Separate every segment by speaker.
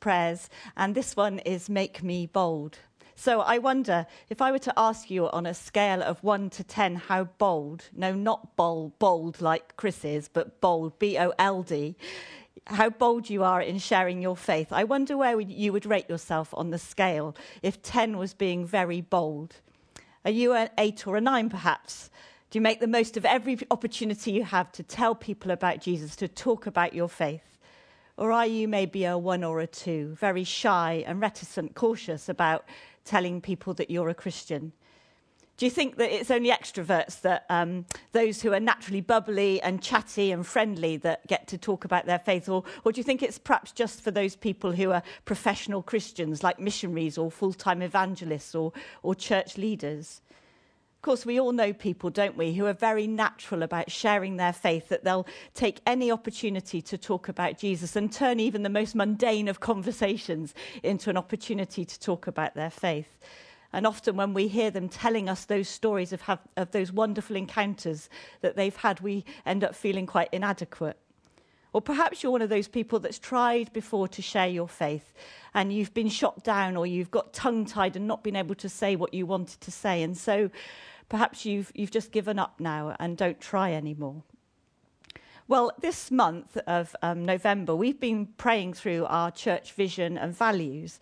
Speaker 1: prayers, and this one is Make Me Bold. So I wonder if I were to ask you on a scale of 1 to 10 how bold, no, not bold, bold like Chris is, but bold, B O L D, how bold you are in sharing your faith. I wonder where you would rate yourself on the scale if 10 was being very bold. Are you an 8 or a 9 perhaps? Do you make the most of every opportunity you have to tell people about Jesus, to talk about your faith? Or are you maybe a 1 or a 2, very shy and reticent, cautious about telling people that you're a Christian? Do you think that it's only extroverts, that um, those who are naturally bubbly and chatty and friendly, that get to talk about their faith? Or, or do you think it's perhaps just for those people who are professional Christians, like missionaries or full time evangelists or, or church leaders? Course, we all know people, don't we, who are very natural about sharing their faith, that they'll take any opportunity to talk about Jesus and turn even the most mundane of conversations into an opportunity to talk about their faith. And often, when we hear them telling us those stories of, have, of those wonderful encounters that they've had, we end up feeling quite inadequate. Or perhaps you're one of those people that's tried before to share your faith and you've been shot down or you've got tongue tied and not been able to say what you wanted to say. And so perhaps you've, you've just given up now and don't try anymore. Well, this month of um, November, we've been praying through our church vision and values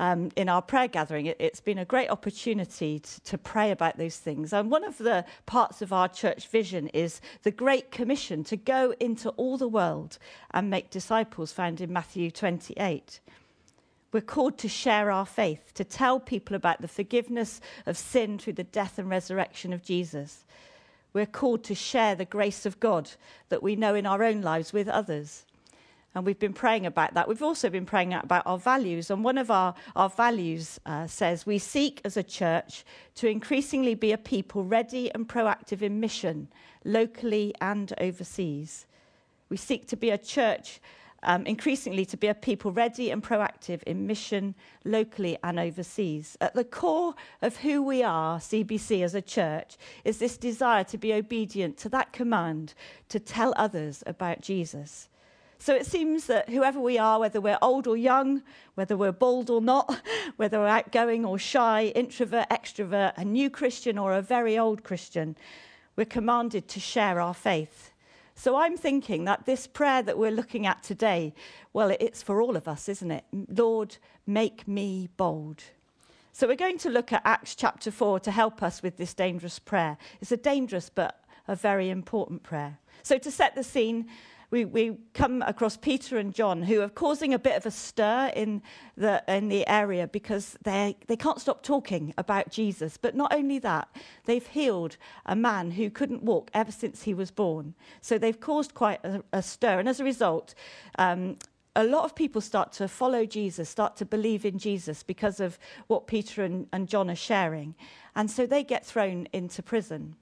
Speaker 1: um, in our prayer gathering, it, has been a great opportunity to, to pray about those things. And one of the parts of our church vision is the Great Commission to go into all the world and make disciples, found in Matthew 28. We're called to share our faith, to tell people about the forgiveness of sin through the death and resurrection of Jesus. We're called to share the grace of God that we know in our own lives with others. And we've been praying about that. We've also been praying about our values. And one of our, our values uh, says we seek as a church to increasingly be a people ready and proactive in mission, locally and overseas. We seek to be a church, um, increasingly to be a people ready and proactive in mission, locally and overseas. At the core of who we are, CBC as a church, is this desire to be obedient to that command to tell others about Jesus. So it seems that whoever we are, whether we're old or young, whether we're bold or not, whether we're outgoing or shy, introvert, extrovert, a new Christian or a very old Christian, we're commanded to share our faith. So I'm thinking that this prayer that we're looking at today, well, it's for all of us, isn't it? Lord, make me bold. So we're going to look at Acts chapter 4 to help us with this dangerous prayer. It's a dangerous but a very important prayer. So to set the scene, we, we come across Peter and John who are causing a bit of a stir in the, in the area because they, they can't stop talking about Jesus. But not only that, they've healed a man who couldn't walk ever since he was born. So they've caused quite a, a stir. And as a result, um, a lot of people start to follow Jesus, start to believe in Jesus because of what Peter and, and John are sharing. And so they get thrown into prison.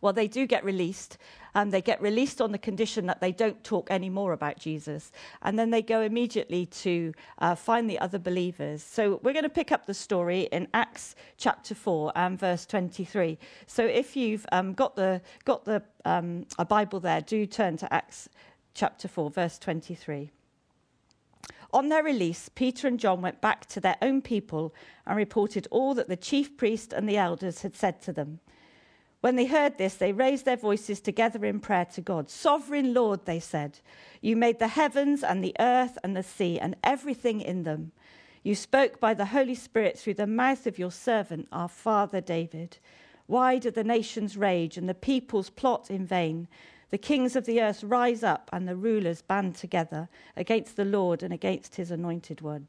Speaker 1: Well, they do get released, and they get released on the condition that they don't talk anymore about Jesus. And then they go immediately to uh, find the other believers. So we're going to pick up the story in Acts chapter 4 and verse 23. So if you've um, got, the, got the, um, a Bible there, do turn to Acts chapter 4, verse 23. On their release, Peter and John went back to their own people and reported all that the chief priest and the elders had said to them. When they heard this, they raised their voices together in prayer to God. Sovereign Lord, they said, you made the heavens and the earth and the sea and everything in them. You spoke by the Holy Spirit through the mouth of your servant, our father David. Why do the nations rage and the peoples plot in vain? The kings of the earth rise up and the rulers band together against the Lord and against his anointed one.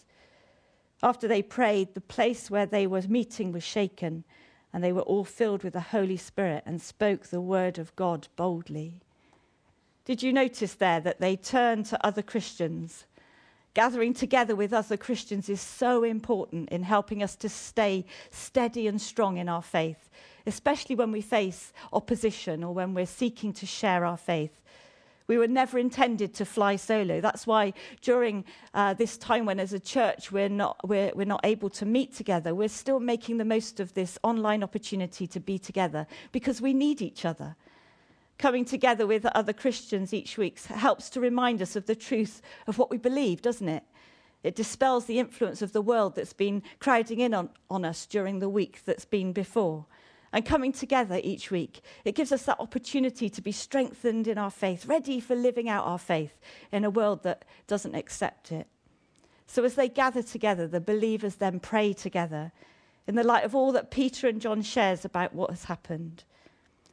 Speaker 1: After they prayed, the place where they were meeting was shaken and they were all filled with the Holy Spirit and spoke the word of God boldly. Did you notice there that they turned to other Christians? Gathering together with other Christians is so important in helping us to stay steady and strong in our faith, especially when we face opposition or when we're seeking to share our faith. We were never intended to fly solo. That's why during uh, this time when, as a church, we're not, we're, we're not able to meet together, we're still making the most of this online opportunity to be together because we need each other. Coming together with other Christians each week helps to remind us of the truth of what we believe, doesn't it? It dispels the influence of the world that's been crowding in on, on us during the week that's been before. And coming together each week, it gives us that opportunity to be strengthened in our faith, ready for living out our faith in a world that doesn't accept it. So, as they gather together, the believers then pray together in the light of all that Peter and John shares about what has happened.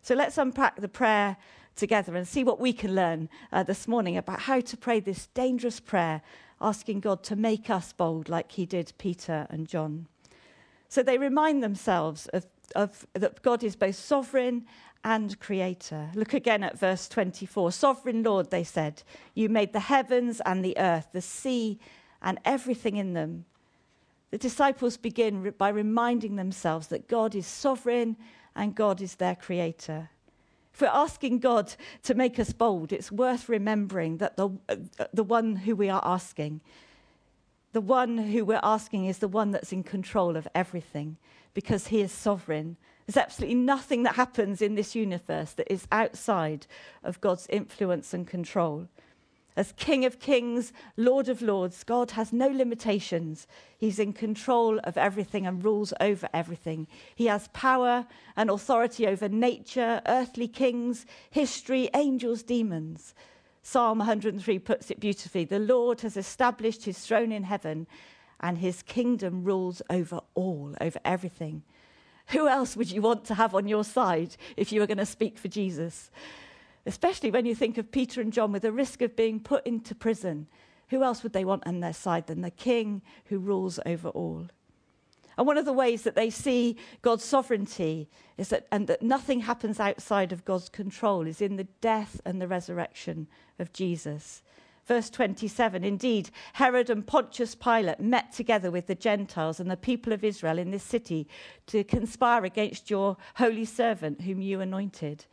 Speaker 1: So let's unpack the prayer together and see what we can learn uh, this morning about how to pray this dangerous prayer, asking God to make us bold like he did Peter and John. So they remind themselves of, of that God is both sovereign and creator. Look again at verse 24. Sovereign Lord, they said, you made the heavens and the earth, the sea, and everything in them. The disciples begin by reminding themselves that God is sovereign and God is their creator. If we're asking God to make us bold, it's worth remembering that the, uh, the one who we are asking, the one who we're asking is the one that's in control of everything because he is sovereign. There's absolutely nothing that happens in this universe that is outside of God's influence and control. As King of Kings, Lord of Lords, God has no limitations. He's in control of everything and rules over everything. He has power and authority over nature, earthly kings, history, angels, demons. Psalm 103 puts it beautifully The Lord has established his throne in heaven, and his kingdom rules over all, over everything. Who else would you want to have on your side if you were going to speak for Jesus? especially when you think of Peter and John with the risk of being put into prison. Who else would they want on their side than the king who rules over all? And one of the ways that they see God's sovereignty is that, and that nothing happens outside of God's control, is in the death and the resurrection of Jesus. Verse 27 Indeed, Herod and Pontius Pilate met together with the Gentiles and the people of Israel in this city to conspire against your holy servant, whom you anointed.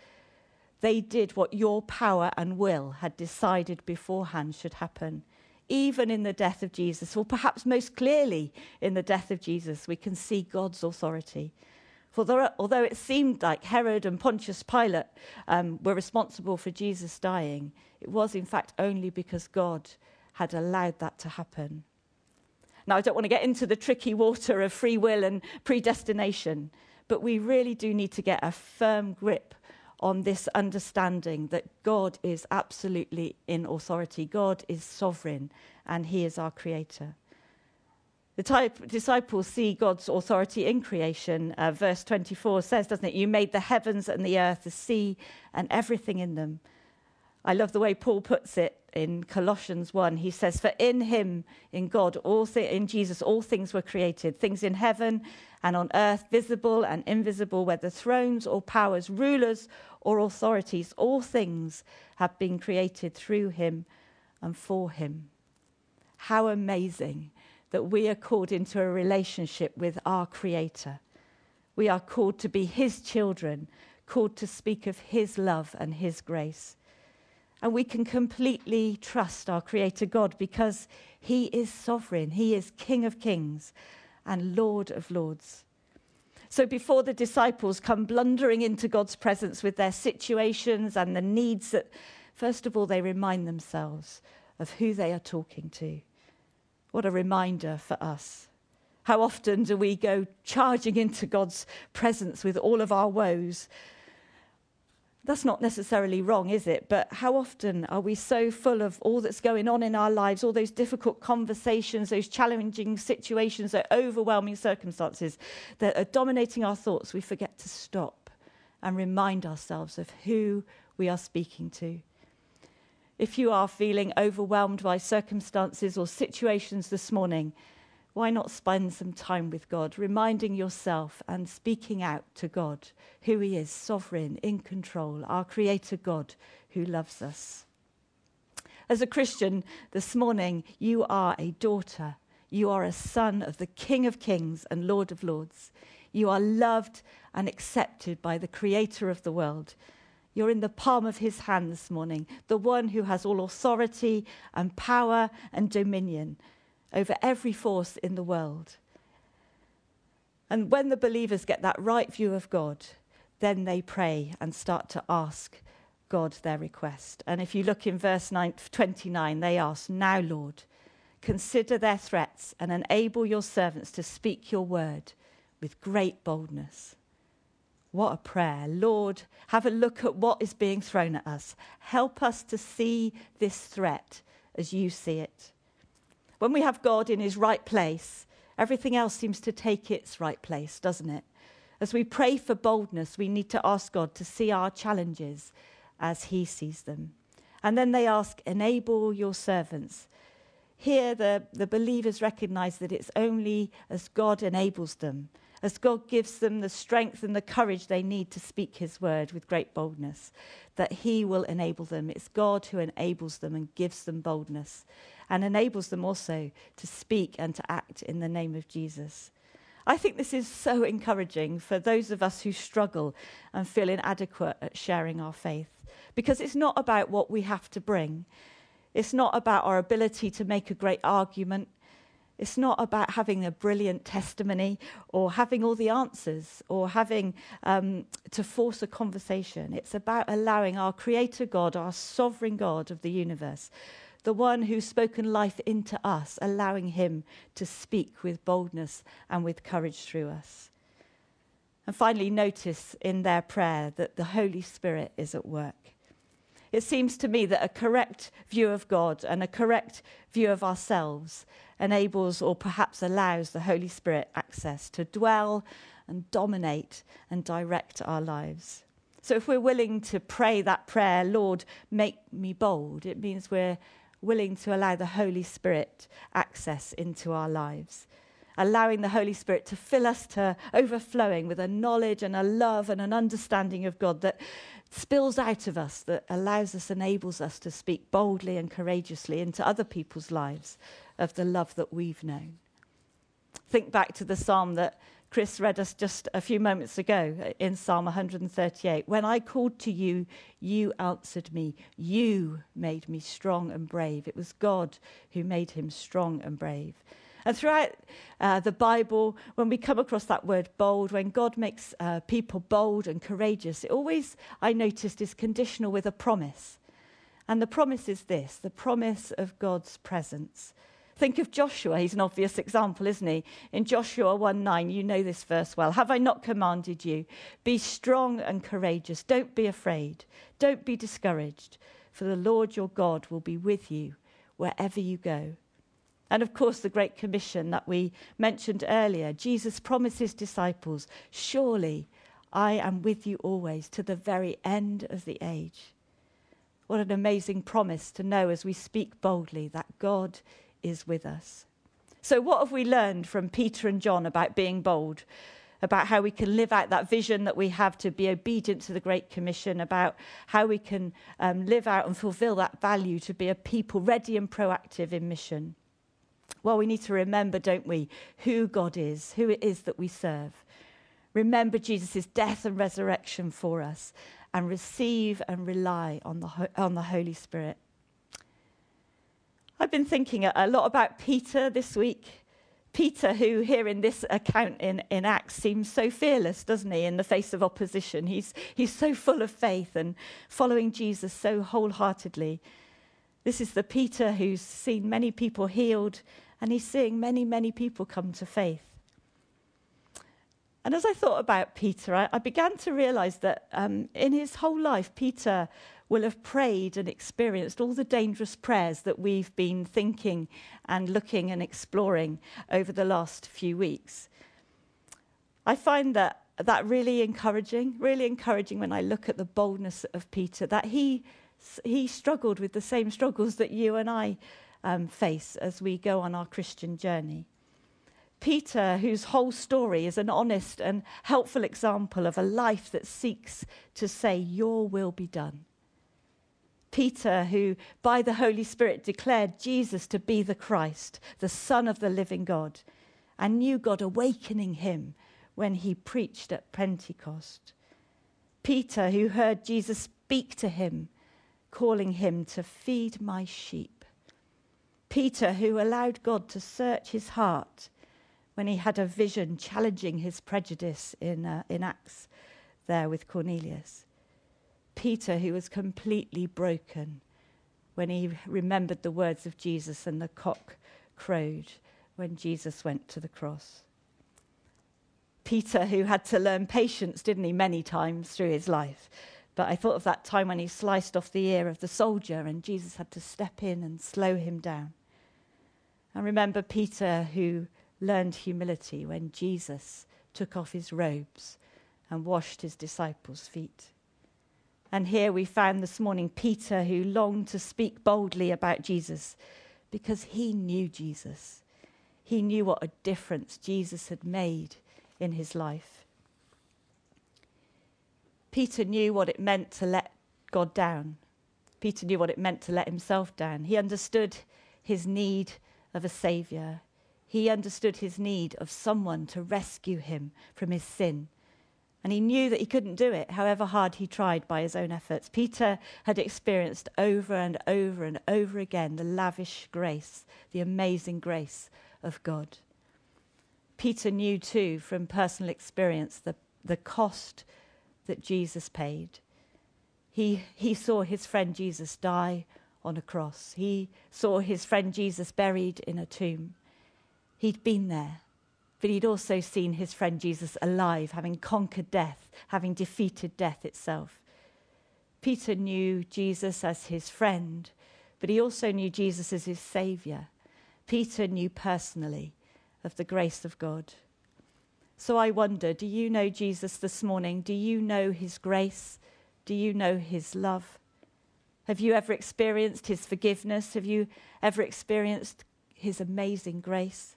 Speaker 1: They did what your power and will had decided beforehand should happen. Even in the death of Jesus, or perhaps most clearly in the death of Jesus, we can see God's authority. For although it seemed like Herod and Pontius Pilate um, were responsible for Jesus dying, it was in fact only because God had allowed that to happen. Now, I don't want to get into the tricky water of free will and predestination, but we really do need to get a firm grip on this understanding that God is absolutely in authority, God is sovereign, and He is our creator. The type, disciples see God's authority in creation. Uh, verse 24 says, doesn't it? You made the heavens and the earth, the sea, and everything in them. I love the way Paul puts it in Colossians 1. He says, For in him, in God, all thi- in Jesus, all things were created, things in heaven and on earth, visible and invisible, whether thrones or powers, rulers or authorities, all things have been created through him and for him. How amazing that we are called into a relationship with our Creator. We are called to be His children, called to speak of His love and His grace. And we can completely trust our Creator God because He is sovereign, He is King of kings and Lord of Lords. So before the disciples come blundering into God's presence with their situations and the needs that, first of all, they remind themselves of who they are talking to. What a reminder for us. How often do we go charging into God's presence with all of our woes that's not necessarily wrong, is it? But how often are we so full of all that's going on in our lives, all those difficult conversations, those challenging situations, those overwhelming circumstances that are dominating our thoughts, we forget to stop and remind ourselves of who we are speaking to. If you are feeling overwhelmed by circumstances or situations this morning, why not spend some time with God, reminding yourself and speaking out to God who He is, sovereign, in control, our Creator God who loves us? As a Christian this morning, you are a daughter. You are a son of the King of Kings and Lord of Lords. You are loved and accepted by the Creator of the world. You're in the palm of his hand this morning, the one who has all authority and power and dominion over every force in the world. And when the believers get that right view of God, then they pray and start to ask God their request. And if you look in verse 9, 29, they ask, Now, Lord, consider their threats and enable your servants to speak your word with great boldness. What a prayer. Lord, have a look at what is being thrown at us. Help us to see this threat as you see it. When we have God in his right place, everything else seems to take its right place, doesn't it? As we pray for boldness, we need to ask God to see our challenges as he sees them. And then they ask, Enable your servants. Here, the, the believers recognize that it's only as God enables them as God gives them the strength and the courage they need to speak His word with great boldness, that He will enable them. It's God who enables them and gives them boldness and enables them also to speak and to act in the name of Jesus. I think this is so encouraging for those of us who struggle and feel inadequate at sharing our faith because it's not about what we have to bring. It's not about our ability to make a great argument. It's not about having a brilliant testimony or having all the answers or having um, to force a conversation. It's about allowing our Creator God, our sovereign God of the universe, the one who's spoken life into us, allowing Him to speak with boldness and with courage through us. And finally, notice in their prayer that the Holy Spirit is at work. It seems to me that a correct view of God and a correct view of ourselves enables or perhaps allows the Holy Spirit access to dwell and dominate and direct our lives. So if we're willing to pray that prayer, Lord, make me bold, it means we're willing to allow the Holy Spirit access into our lives. Allowing the Holy Spirit to fill us to overflowing with a knowledge and a love and an understanding of God that spills out of us, that allows us, enables us to speak boldly and courageously into other people's lives of the love that we've known. Think back to the psalm that Chris read us just a few moments ago in Psalm 138. When I called to you, you answered me. You made me strong and brave. It was God who made him strong and brave. And throughout uh, the Bible, when we come across that word bold, when God makes uh, people bold and courageous, it always, I noticed, is conditional with a promise. And the promise is this the promise of God's presence. Think of Joshua. He's an obvious example, isn't he? In Joshua 1 9, you know this verse well. Have I not commanded you? Be strong and courageous. Don't be afraid. Don't be discouraged, for the Lord your God will be with you wherever you go. And of course, the Great Commission that we mentioned earlier. Jesus promised his disciples, Surely I am with you always to the very end of the age. What an amazing promise to know as we speak boldly that God is with us. So, what have we learned from Peter and John about being bold? About how we can live out that vision that we have to be obedient to the Great Commission, about how we can um, live out and fulfill that value to be a people ready and proactive in mission. Well, we need to remember, don't we, who God is, who it is that we serve. Remember Jesus' death and resurrection for us, and receive and rely on the, on the Holy Spirit. I've been thinking a lot about Peter this week. Peter, who here in this account in, in Acts seems so fearless, doesn't he, in the face of opposition? He's, he's so full of faith and following Jesus so wholeheartedly. This is the Peter who's seen many people healed, and he's seeing many, many people come to faith. And as I thought about Peter, I, I began to realize that um, in his whole life, Peter will have prayed and experienced all the dangerous prayers that we've been thinking and looking and exploring over the last few weeks. I find that that really encouraging, really encouraging when I look at the boldness of Peter, that he, he struggled with the same struggles that you and I um, face as we go on our Christian journey. Peter, whose whole story is an honest and helpful example of a life that seeks to say, Your will be done. Peter, who by the Holy Spirit declared Jesus to be the Christ, the Son of the living God, and knew God awakening him when he preached at Pentecost. Peter, who heard Jesus speak to him, calling him to feed my sheep. Peter, who allowed God to search his heart when he had a vision challenging his prejudice in, uh, in Acts there with Cornelius. Peter, who was completely broken when he remembered the words of Jesus and the cock crowed when Jesus went to the cross. Peter, who had to learn patience, didn't he, many times through his life. But I thought of that time when he sliced off the ear of the soldier and Jesus had to step in and slow him down. I remember Peter, who learned humility when Jesus took off his robes and washed his disciples' feet. And here we found this morning Peter who longed to speak boldly about Jesus because he knew Jesus. He knew what a difference Jesus had made in his life. Peter knew what it meant to let God down. Peter knew what it meant to let himself down. He understood his need of a savior. He understood his need of someone to rescue him from his sin and he knew that he couldn't do it, however hard he tried by his own efforts. Peter had experienced over and over and over again the lavish grace, the amazing grace of God. Peter knew too from personal experience the, the cost that Jesus paid. He, he saw his friend Jesus die on a cross, he saw his friend Jesus buried in a tomb. He'd been there but he'd also seen his friend Jesus alive, having conquered death, having defeated death itself. Peter knew Jesus as his friend, but he also knew Jesus as his savior. Peter knew personally of the grace of God. So I wonder do you know Jesus this morning? Do you know his grace? Do you know his love? Have you ever experienced his forgiveness? Have you ever experienced his amazing grace?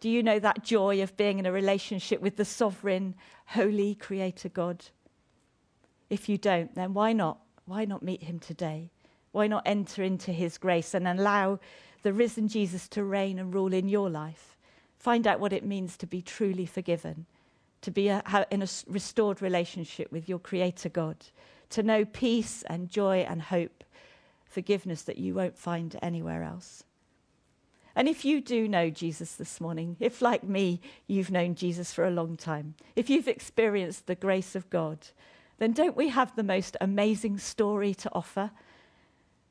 Speaker 1: Do you know that joy of being in a relationship with the sovereign, holy Creator God? If you don't, then why not? Why not meet Him today? Why not enter into His grace and allow the risen Jesus to reign and rule in your life? Find out what it means to be truly forgiven, to be a, in a restored relationship with your Creator God, to know peace and joy and hope, forgiveness that you won't find anywhere else. And if you do know Jesus this morning, if like me, you've known Jesus for a long time, if you've experienced the grace of God, then don't we have the most amazing story to offer?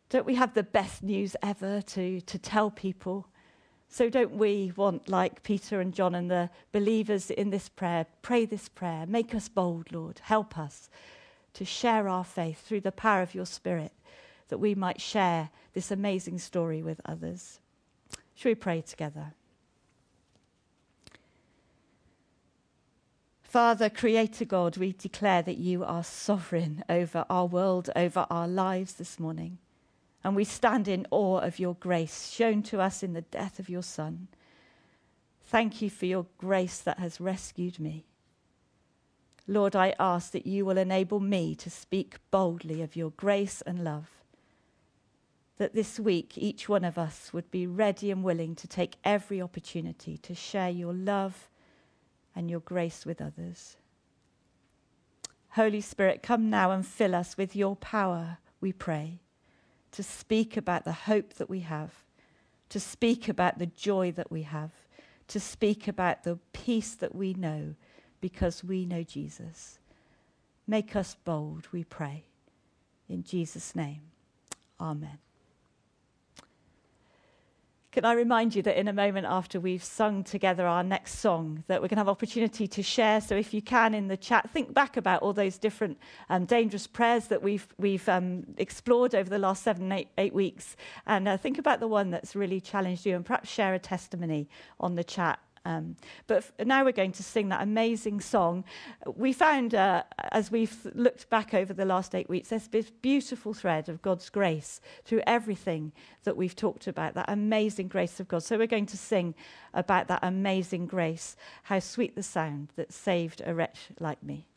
Speaker 1: Don't we have the best news ever to, to tell people? So don't we want, like Peter and John and the believers in this prayer, pray this prayer, make us bold, Lord, help us to share our faith through the power of your Spirit, that we might share this amazing story with others. Shall we pray together? Father, Creator God, we declare that you are sovereign over our world, over our lives this morning. And we stand in awe of your grace shown to us in the death of your Son. Thank you for your grace that has rescued me. Lord, I ask that you will enable me to speak boldly of your grace and love that this week each one of us would be ready and willing to take every opportunity to share your love and your grace with others. Holy Spirit, come now and fill us with your power, we pray, to speak about the hope that we have, to speak about the joy that we have, to speak about the peace that we know because we know Jesus. Make us bold, we pray. In Jesus' name, amen. Can I remind you that in a moment after we've sung together our next song, that we're going to have opportunity to share. So if you can in the chat, think back about all those different um, dangerous prayers that we've we've um, explored over the last seven eight, eight weeks, and uh, think about the one that's really challenged you, and perhaps share a testimony on the chat um, but now we're going to sing that amazing song. We found, uh, as we've looked back over the last eight weeks, there's this beautiful thread of God's grace through everything that we've talked about, that amazing grace of God. So we're going to sing about that amazing grace. How sweet the sound that saved a wretch like me.